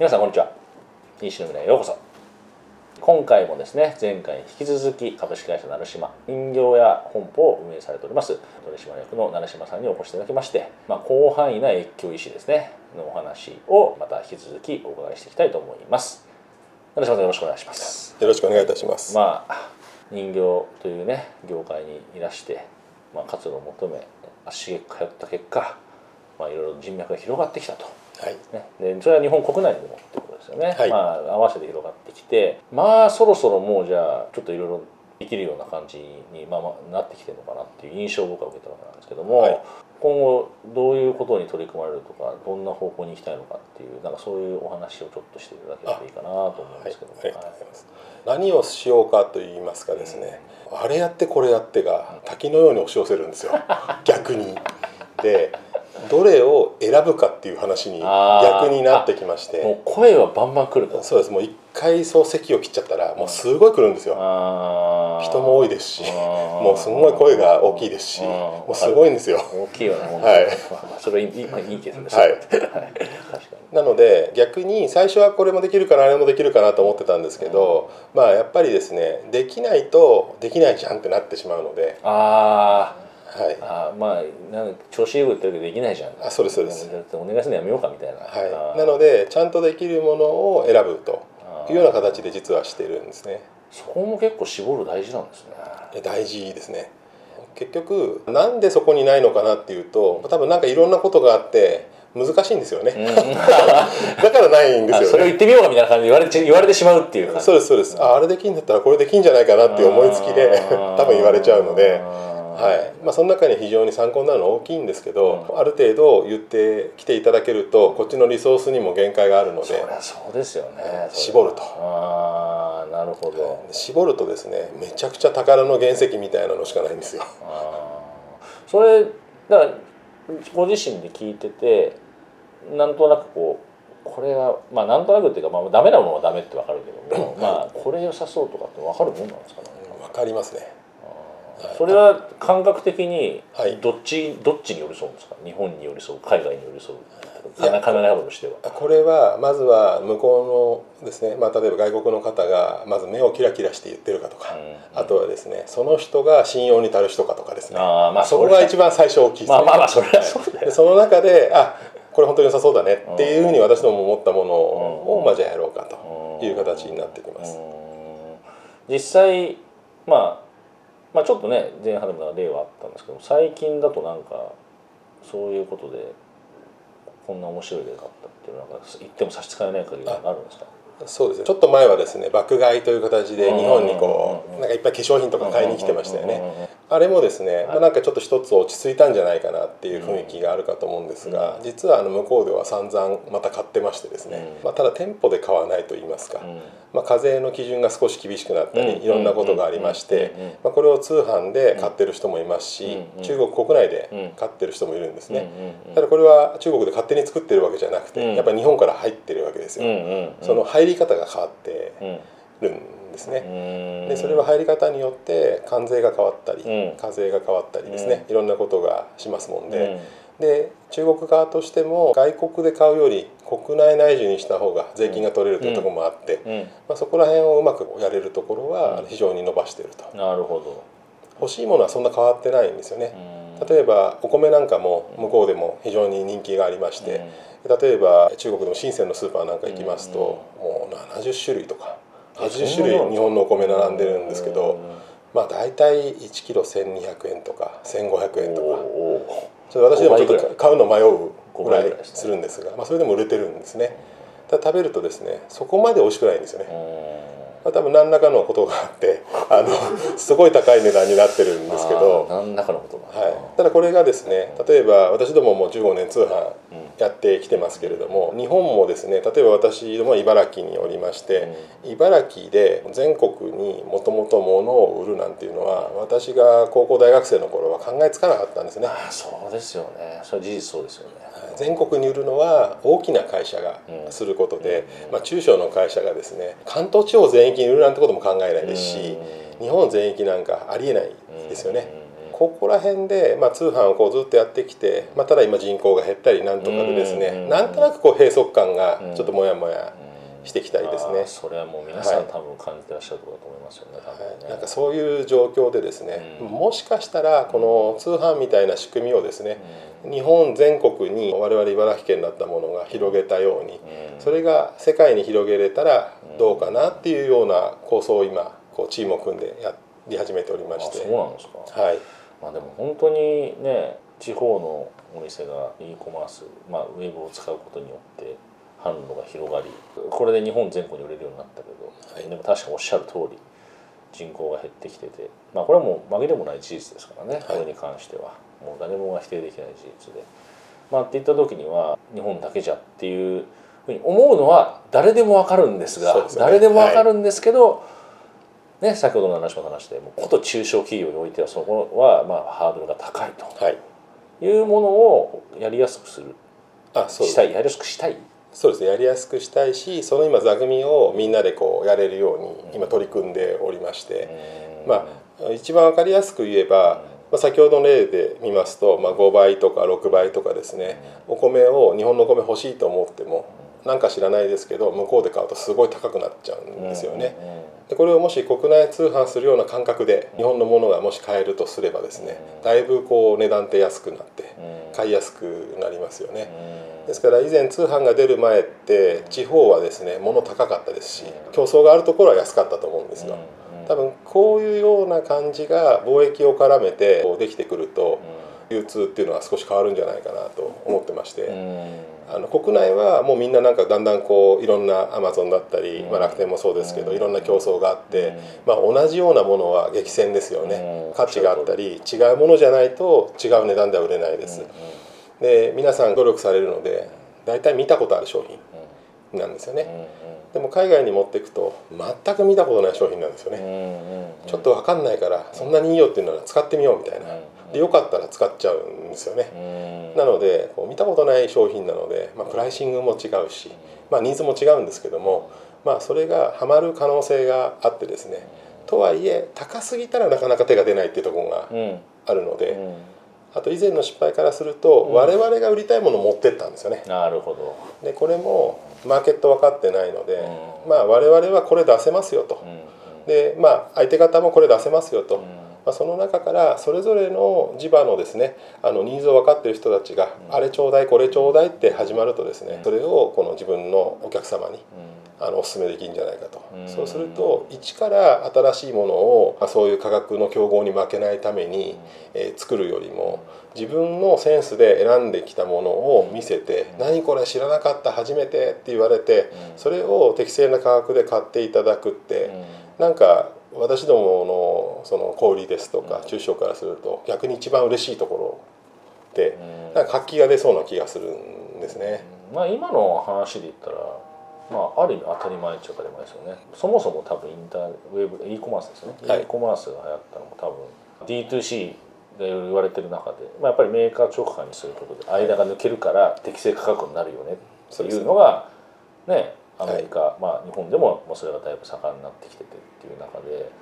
皆さんこんにちは。西野未来へようこそ。今回もですね前回に引き続き株式会社成島人形や本舗を運営されております取締役の成島さんにお越しいただきまして、まあ、広範囲な越境医師ですねのお話をまた引き続きお伺いしていきたいと思います。成島さんよろしくお願いします。よろしくお願いいたします。まあ人形というね業界にいらして、まあ、活路を求め足げく通った結果、まあ、いろいろ人脈が広がってきたと、はい。ね、でそれは日本国内でもってことですよね、はいまあ合わせて広がってきてまあそろそろもうじゃあちょっといろいろできるような感じに、まあまあ、なってきてるのかなっていう印象を僕は受けたわけなんですけども、はい今後どういうことに取り組まれるとかどんな方向に行きたいのかっていうなんかそういうお話をちょっとしていただければいいかなと思うんはい、ですけども、ありがとうございます。何をしようかと言いますかですね、あれやってこれやってが滝のように押し寄せるんですよ。逆に。で、どれを選ぶかっていう話に逆になってきましもうて、声はバンバン来ると。そうです。もう一回そう席を切っちゃったらもうすごい来るんですよ。人も多いですし、もうすごい声が大きいですし、うん。もうすごいんですよ。大きいよねはい。それはいい,、まあ、いいケースですはい。なので逆に最初はこれもできるかなあれもできるかなと思ってたんですけど、まあやっぱりですねできないとできないじゃんってなってしまうので、あーはい、あーまあなんか調子いいこと言ってるけどできないじゃん。あそうですそうです。お願いするのやめようかみたいな、はい、なのでちゃんとできるものを選ぶというような形で実はしてるんですね。そこも結構絞る大事なんですね。で大事ですね。結局なんでそこにないのかなっていうと多分なんかいろんなことがあって難しいんですよね、うん。だからないんですあそれをよね言ってみようかみたいな感じで言われて言われてしまうっていうそうですそうです。ああれできんだったらこれできんじゃないかなっていう思いつきで多分言われちゃうのではい。まあ、その中に非常に参考になるのは大きいんですけど、ある程度言ってきていただけるとこっちのリソースにも限界があるのでそりゃそうですよね絞ると。ああなるほど、絞るとですねめちゃくちゃ宝の原石みたいなのしかないんですよ。それだからご自身で聞いててなんとなくこうこれがまあなんとなくっていうか、まあ、ダメなものはダメってわかるけども、まあこれ良さそうとかって分かるもんなんですかね？わかりますね。それは感覚的にはい。どっち、どっちに寄り添うんですか？日本に寄り添う海外に寄り添う考え方と。しては。これはまずは向こうのですね、まあ、例えば外国の方がまず目をキラキラして言ってるかとか、うんあとはですねその人が信用に足る人かとかですね。あーまあそこが一番最初大きいですね。まあまあまあそれはそうだよ。でその中であこれ本当に良さそうだね。っていうふうに私ども思ったものを、うん。まあ、じゃあやろうかという形になってきます。うん。実際、まあ、まあちょっとね前半でも例はあったんですけど最近だとなんかそういうことでこんな面白い例があったっていうのはなんか言っても差し支えない限りはあるんですか？そうですね。ちょっと前はですね爆買いという形で日本にこうなんかいっぱい化粧品とか買いに来てましたよねあれもですね、まあ、なんかちょっと一つ落ち着いたんじゃないかなっていう雰囲気があるかと思うんですが実はあの向こうでは散々また買ってましてですね、うん。まあ、ただ店舗で買わないと言いますか、うん。まあ、課税の基準が少し厳しくなったうん。りいろんなことがありましてうんうんまあこれを通販で買ってる人もいますしうん中国国内で買ってる人もいるんですね。うんただこれは中国で勝手に作ってるわけじゃなくうん。てやっぱり日本から入ってるわけですよ。うんうんうん。その入り方が変わってうんるんですね。うん。でそれは入り方によって関税が変わったり、うん。課税が変わったりですね、いろんなことがしますもんうん。で、で中国側としても外国で買うより国内内需にした方が税金が取れるというところもあって、うん。まあ、そこら辺をうまくやれるところは非常に伸ばしていると、なるほど。欲しいものはそんな変わってないんですよね、例えばお米なんかも向こうでも非常に人気がありまして、例えば中国でも深センのスーパーなんか行きますと、もう70種類とか80種類日本のお米並んでるんですけど、まあ大体1キロ1200円とか1500円とか。おちょっと私でもちょっ5倍ぐらい。と買うの迷うぐらい5倍ぐらいでするんですが、まあ、それでも売れてるんですね。ただ食べるとですねそこまで美味しくないんですよね、ーまあ、多分何らかのことがあってあの すごい高い値段になってるんですけど。何らかのことが。はい、ただこれがですね例えば私どもも15年通販やってきてますけれども日本もですね例えば私どもは茨城におりまして、茨城で全国にもともと物を売るなんていうのは私が高校大学生の頃は考えつかなかったんですね。あーそうですよね。それは事実そうですよね。全国に売るのは大きな会社がすることで、まあ、中小の会社がですね関東地方全域に売るなんてことも考えないですし、日本全域なんかありえないですよね。ここら辺で、まあ、通販をこうずっとやってきて、まあ、ただ今人口が減ったりなんとかでですねなんとなくこう閉塞感がちょっともやもやしてきたりですね。それはもう皆さん多分感じてらっしゃるところだと思いますよね,、はい、なんかそういう状況でですね、もしかしたらこの通販みたいな仕組みをですね、日本全国に我々茨城県だったものが広げたように、それが世界に広げれたらどうかなっていうような構想を今こうチームを組んでやり始めておりまして。そうなんですか。はいまあでも本当にね地方のお店が e コマース、まあ、ウェブを使うことによって販路が広がりこれで日本全国に売れるようになったけど、はい、でも確かおっしゃる通り人口が減ってきてて、まあ、これはもう紛れもない事実ですからね、はい、これに関しては。もう誰もが否定できない事実で。まあ、って言った時には日本だけじゃっていうふうに思うのは誰でも分かるんですが、ね、誰でも分かるんですけど、はいね、先ほどの話も話してもこと中小企業においてはそこはまあハードルが高いと、はい、いうものをやりやすくする。あそうしたいやりやすくしたい。そうですね。やりやすくしたいしその今座組をみんなでこうやれるように今取り組んでおりまして、まあ一番分かりやすく言えば、まあ、先ほどの例で見ますと、まあ、5倍とか6倍とかですね。お米を日本の米欲しいと思ってもなんか知らないですけど向こうで買うとすごい高くなっちゃうんですよね。でこれをもし国内通販するような感覚で日本のものがもし買えるとすればですねだいぶこう値段って安くなって買いやすくなりますよね。ですから以前通販が出る前って地方はですね物高かったですし競争があるところは安かったと思うんですが多分こういうような感じが貿易を絡めてできてくると流通っていうのは少し変わるんじゃないかなと思ってまして。あの国内はもうみんななんかだんだんこういろんなアマゾンだったり、まあ、楽天もそうですけどいろんな競争があって、まあ、同じようなものは激戦ですよね。価値があったり違うものじゃないと違う値段では売れないです。で皆さん努力されるので大体見たことある商品なんですよね。でも海外に持っていくと全く見たことない商品なんですよね。ちょっと分かんないからそんなにいいよっていうなら使ってみようみたいな。でよかったら使っちゃうんですよね。なのでこう見たことない商品なので、まあ、プライシングも違うし、まあ、ニーズも違うんですけども、まあ、それがはまる可能性があってですね。とはいえ高すぎたらなかなか手が出ないっていうところがあるので。あと以前の失敗からすると、うん、我々が売りたいものを持ってったんですよね。なるほど。でこれもマーケット分かってないので、うん、まあ我々はこれ出せますよと、うん、でまあ相手方もこれ出せますよと、まあ、その中からそれぞれの地場のですねあのニーズを分かっている人たちが、あれちょうだいこれちょうだいって始まるとですねそれをこの自分のお客様に、あのお勧めできるんじゃないかと、そうすると一から新しいものをそういう価格の競合に負けないために、えー、作るよりも自分のセンスで選んできたものを見せて「何これ知らなかった初めて」って言われてそれを適正な価格で買っていただくってなんか私どものその小売ですとか中小からすると逆に一番嬉しいところでなんか活気が出そうな気がするんですね。まあ、今の話で言ったらまあ、ある意味当たり前っちゃ当たり前ですよね。そもそも多分インターウェブ e コマースですね、はい、e コマースが流行ったのも多分 D2C が言われてる中で、まあ、やっぱりメーカー直下にすることで間が抜けるから適正価格になるよねっていうのがね。アメリカ、はい、まあ、日本でももうそれがだいぶ盛んになってきててっていう中で、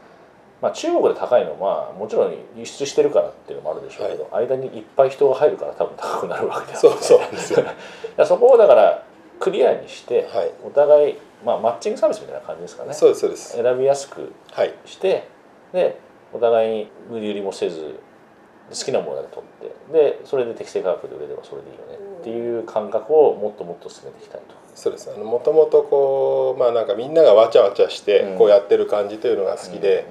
まあ、中国で高いのはもちろん輸出してるからっていうのもあるでしょうけど、はい、間にいっぱい人が入るから多分高くなるわけでそうそう。ですよそこをだからクリアにして、はい、お互い、まあ、マッチングサービスみたいな感じですかね。そうですそうです。選びやすくして、でお互いに無理売りもせず好きなものだけ取ってでそれで適正価格で売れればそれでいいよねっていう感覚をもっともっと進めていきたいと。そうです。もともとこうまあなんかみんながわちゃわちゃしてこうやってる感じというのが好きで、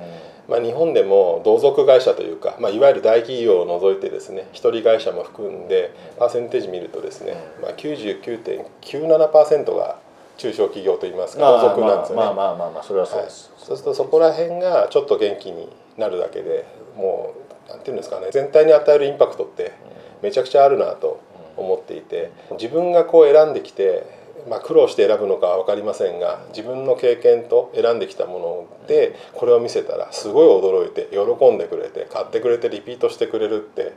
まあ、日本でも同族会社というか、まあ、いわゆる大企業を除いてですね一人会社も含んでパーセンテージ見るとですね、まあ、99.97%が中小企業といいますか同族なんですよね。まあまあまあまあそれはそうです、はい、そうするとそこら辺がちょっと元気になるだけでもうなんていうんですかね全体に与えるインパクトってめちゃくちゃあるなと思っていて自分がこう選んできてまあ、苦労して選ぶのかは分かりませんが自分の経験と選んできたものでこれを見せたらすごい驚いて喜んでくれて買ってくれてリピートしてくれるって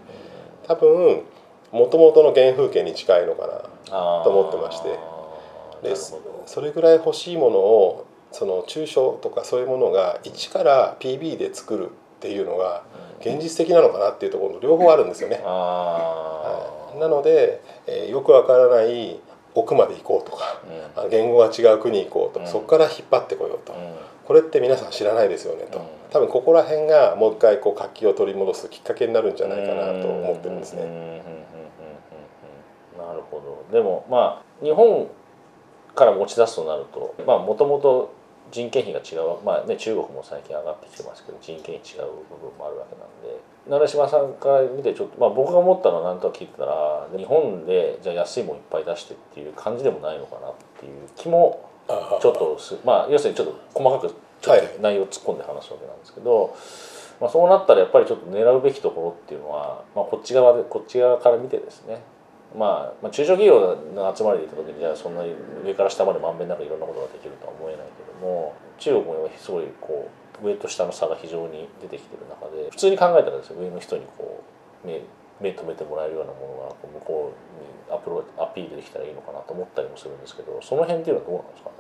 多分もともとの原風景に近いのかなと思ってまして。でそれぐらい欲しいものをその中小とかそういうものが一から PB で作るっていうのが現実的なのかなっていうところの両方あるんですよね。あはい、なので、えーよくわからない奥まで行こうとか、うあ言語が違う国行こうと、うん。そこから引っ張ってこようと、うん。これって皆さん知らないですよねと、うん。多分ここら辺がもう一回こう活気を取り戻すきっかけになるんじゃないかなと思ってるんですね。なるほどでもまあ日本から持ち出すとなるとまあもともと人件費が違うまあね中国も最近上がってきてますけど人件費違う部分もあるわけなん。で習島さんから見てちょっとまあ僕が思ったのは何とか聞いてたら日本でじゃあ安いもんいっぱい出してっていう感じでもないのかなっていう気もあちょっとすまあ要するにちょっと細かくちょっはい。と内容を突っ込んで話すわけなんですけど、まあ、そうなったらやっぱりちょっと狙うべきところっていうのは、まあ、こっち側でこっち側から見てですね、まあ、まあ中小企業の集まりでってことでじゃあそんなに上から下までまんべんなくいろんなことができるとは思えないけども中国もすごいこう上と下の差が非常に出てきてる中で普通に考えたらですね上の人にこう目目止めてもらえるようなものが向こうにアプロアピールできたらいいのかなと思ったりもするんですけどその辺っていうのはどうなんですかね？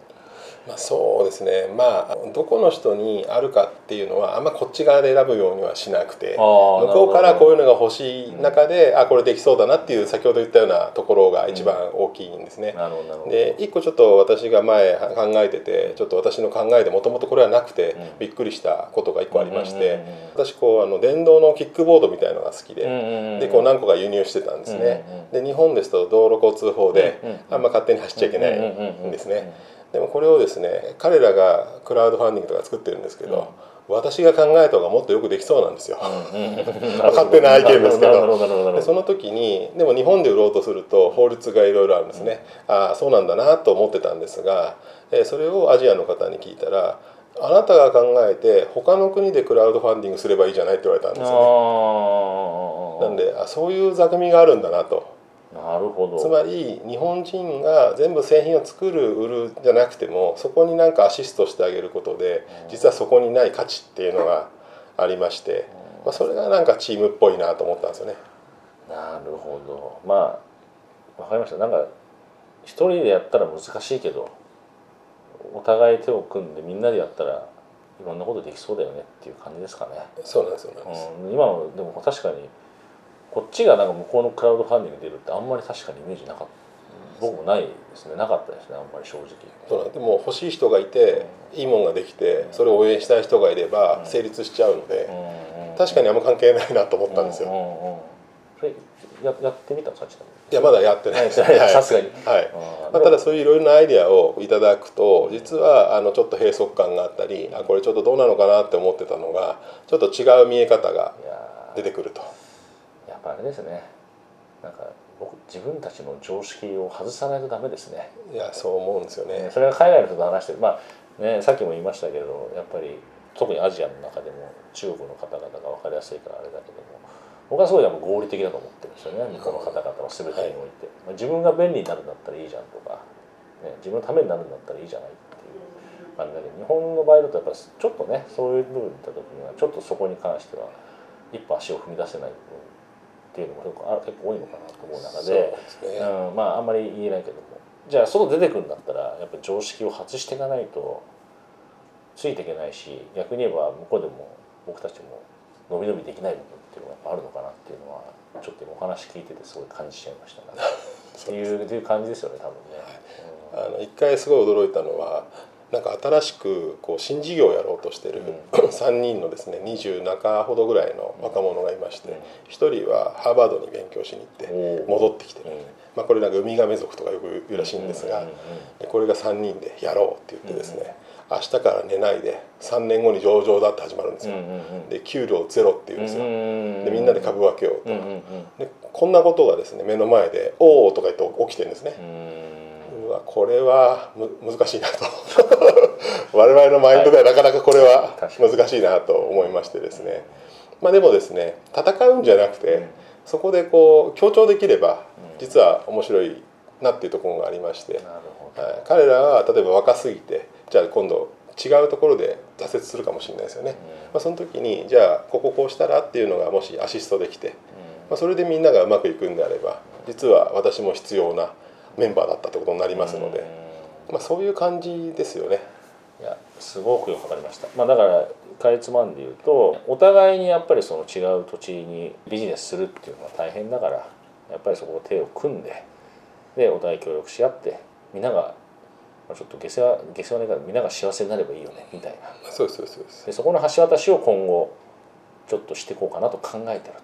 まあ、そうですね。まあどこの人にあるかっていうのはあんまこっち側で選ぶようにはしなくて向こうからこういうのが欲しい中で、あこれできそうだなっていう先ほど言ったようなところが一番大きいんですね。ほどなるほどなるほど。で一個ちょっと私が前考えててちょっと私の考えでもともとこれはなくてうん。びっくりしたことが一個ありましてうんうんうん私こうあの電動のキックボードみたいのが好きでうんうんうんでこう何個か輸入してたんですね。うんうんで日本ですと道路交通法でうんうんうん。あんま勝手に走っちゃいけないうんうんうんうんんですねでもこれをですね彼らがクラウドファンディングとか作ってるんですけど私が考えた方がもっとよくできそうなんですよ。勝手な意見ですけど。でその時にでも日本で売ろうとすると法律がいろいろあるんですね、ああそうなんだなと思ってたんですが、えーそれをアジアの方に聞いたらあなたが考えて他の国でクラウドファンディングすればいいじゃないって言われたんですよね。なんであそういう座組があるんだなとなるほど。つまり日本人が全部製品を作る売るじゃなくてもそこになんかアシストしてあげることで実はそこにない価値っていうのがありまして、まあ、それがなんかチームっぽいなと思ったんですよね。なるほど。まあわかりました。なんか一人でやったら難しいけどお互い手を組んでみんなでやったらいろんなことできそうだよねっていう感じですかね、そうなんですよね、うん、今のでも確かにこっちがなんか向こうのクラウドファンディング出るってあんまり確かにイメージなかった。僕もないですね。なかったですねあんまり正直。そうなんでも欲しい人がいていいもんができてそれを応援したい人がいれば成立しちゃうので確かにあんま関係ないなと思ったんですよ。うんうんうん。それややってみたのさちなみにいやまだやってない。です。はい。さすがに。はい。うん。まあ、ただそういういろいろなアイデアをいただくと実はあのちょっと閉塞感があったりあこれちょっとどうなのかなって思ってたのがちょっと違う見え方が出てくると。ぱあれですね。なんか僕自分たちの常識を外さないとダメですね。いやそう思うんですよね。それは海外の人と話してまあねさっきも言いましたけどやっぱり特にアジアの中でも中国の方々が分かりやすいからあれだけども僕はすごい合理的だと思ってるんですよね。向こうの方々は全てにおいて、まあ、自分が便利になるんだったらいいじゃんとか、ね、自分のためになるんだったらいいじゃないっていう。感じだけど日本の場合だとやっぱりちょっとねそういう部分に行った時にはちょっとそこに関しては一歩足を踏み出せない部分っていうのも結構あ結構多いのかなと思う中そうで。ね。うん、まああんまり言えないけどもじゃあ外出てくるんだったらやっぱり常識を外していかないとついていけないし逆に言えば向こうでも僕たちも伸び伸びできない部分っていうのがやっぱあるのかなっていうのはちょっと今お話聞いててすごい感じちゃいましたね っていうっていう感じですよね多分ね。あの一回すごい驚いたのはなんか新しくこう新事業をやろうとしてる3人のですね20中ほどぐらいの若者がいましてうん。1人はハーバードに勉強しに行って戻ってきてる。うん。まあ、これなんかウミガメ族とかよく言うらしいんですがこれが3人でやろうって言ってですね明日から寝ないで3年後に上場だって始まるんですよ。で給料ゼロっていうんですよ。うんでみんなで株分けようと。うんうんうん。でこんなことがですね目の前で「おお」とか言って起きてるんですねわこれはむ難しいなと。我々のマインドではなかなかこれは難しいなと思いましてですね。まあでもですね戦うんじゃなくて、うん。そこでこう強調できればうん。実は面白いなっていうところがありまして、はい。彼らは例えば若すぎてじゃあ今度違うところで挫折するかもしれないですよね、まあ、その時にじゃあこここうしたらっていうのがもしアシストできて、まあ、それでみんながうまくいくんであれば実は私も必要なメンバーだったってことになりますので、まあ、そういう感じですよね。いやすごくよくわかりました、まあ、だからかいつまんで言うとお互いにやっぱりその違う土地にビジネスするっていうのは大変だからやっぱりそこを手を組んででお互い協力し合ってみんながちょっと下世話下世話ないからみんなが幸せになればいいよねみたいな。そうですそうですそうです。でそこの橋渡しを今後ちょっとしていこうかなと考えてる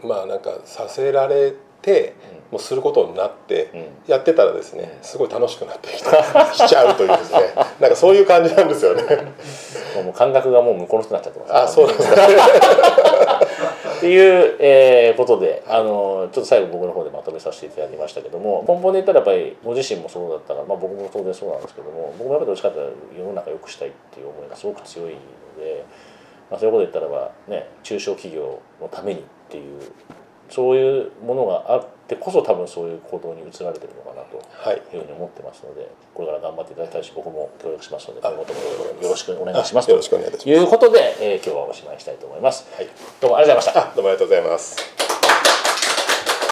と。まあなんかさせられて、もうすることになって、うん。やってたらですねすごい楽しくなってきた しちゃうというですね。なんかそういう感じなんですよね。もう感覚がもう向こうの人になっちゃってますあそうなんですか。っていう、えーことであのちょっと最後僕の方でまとめさせていただきましたけども根本で言ったらやっぱりご自身もそうだったから、まあ、僕も当然そうなんですけども僕もやっぱりどっちかというと世の中良くしたいっていう思いがすごく強いので、まあ、そういうこと言ったらばね中小企業のためにっていうそういうものがあってこそ多分そういう行動に移られてるのかなとはいいうふうに思ってますのでこれから頑張っていただきたいし僕も協力しますのであ今後ともよろしくお願いしますよろしくお願いいたしということで、えー今日はおしまいしたいと思います。はい、どうもありがとうございました。あどうもありがとうございます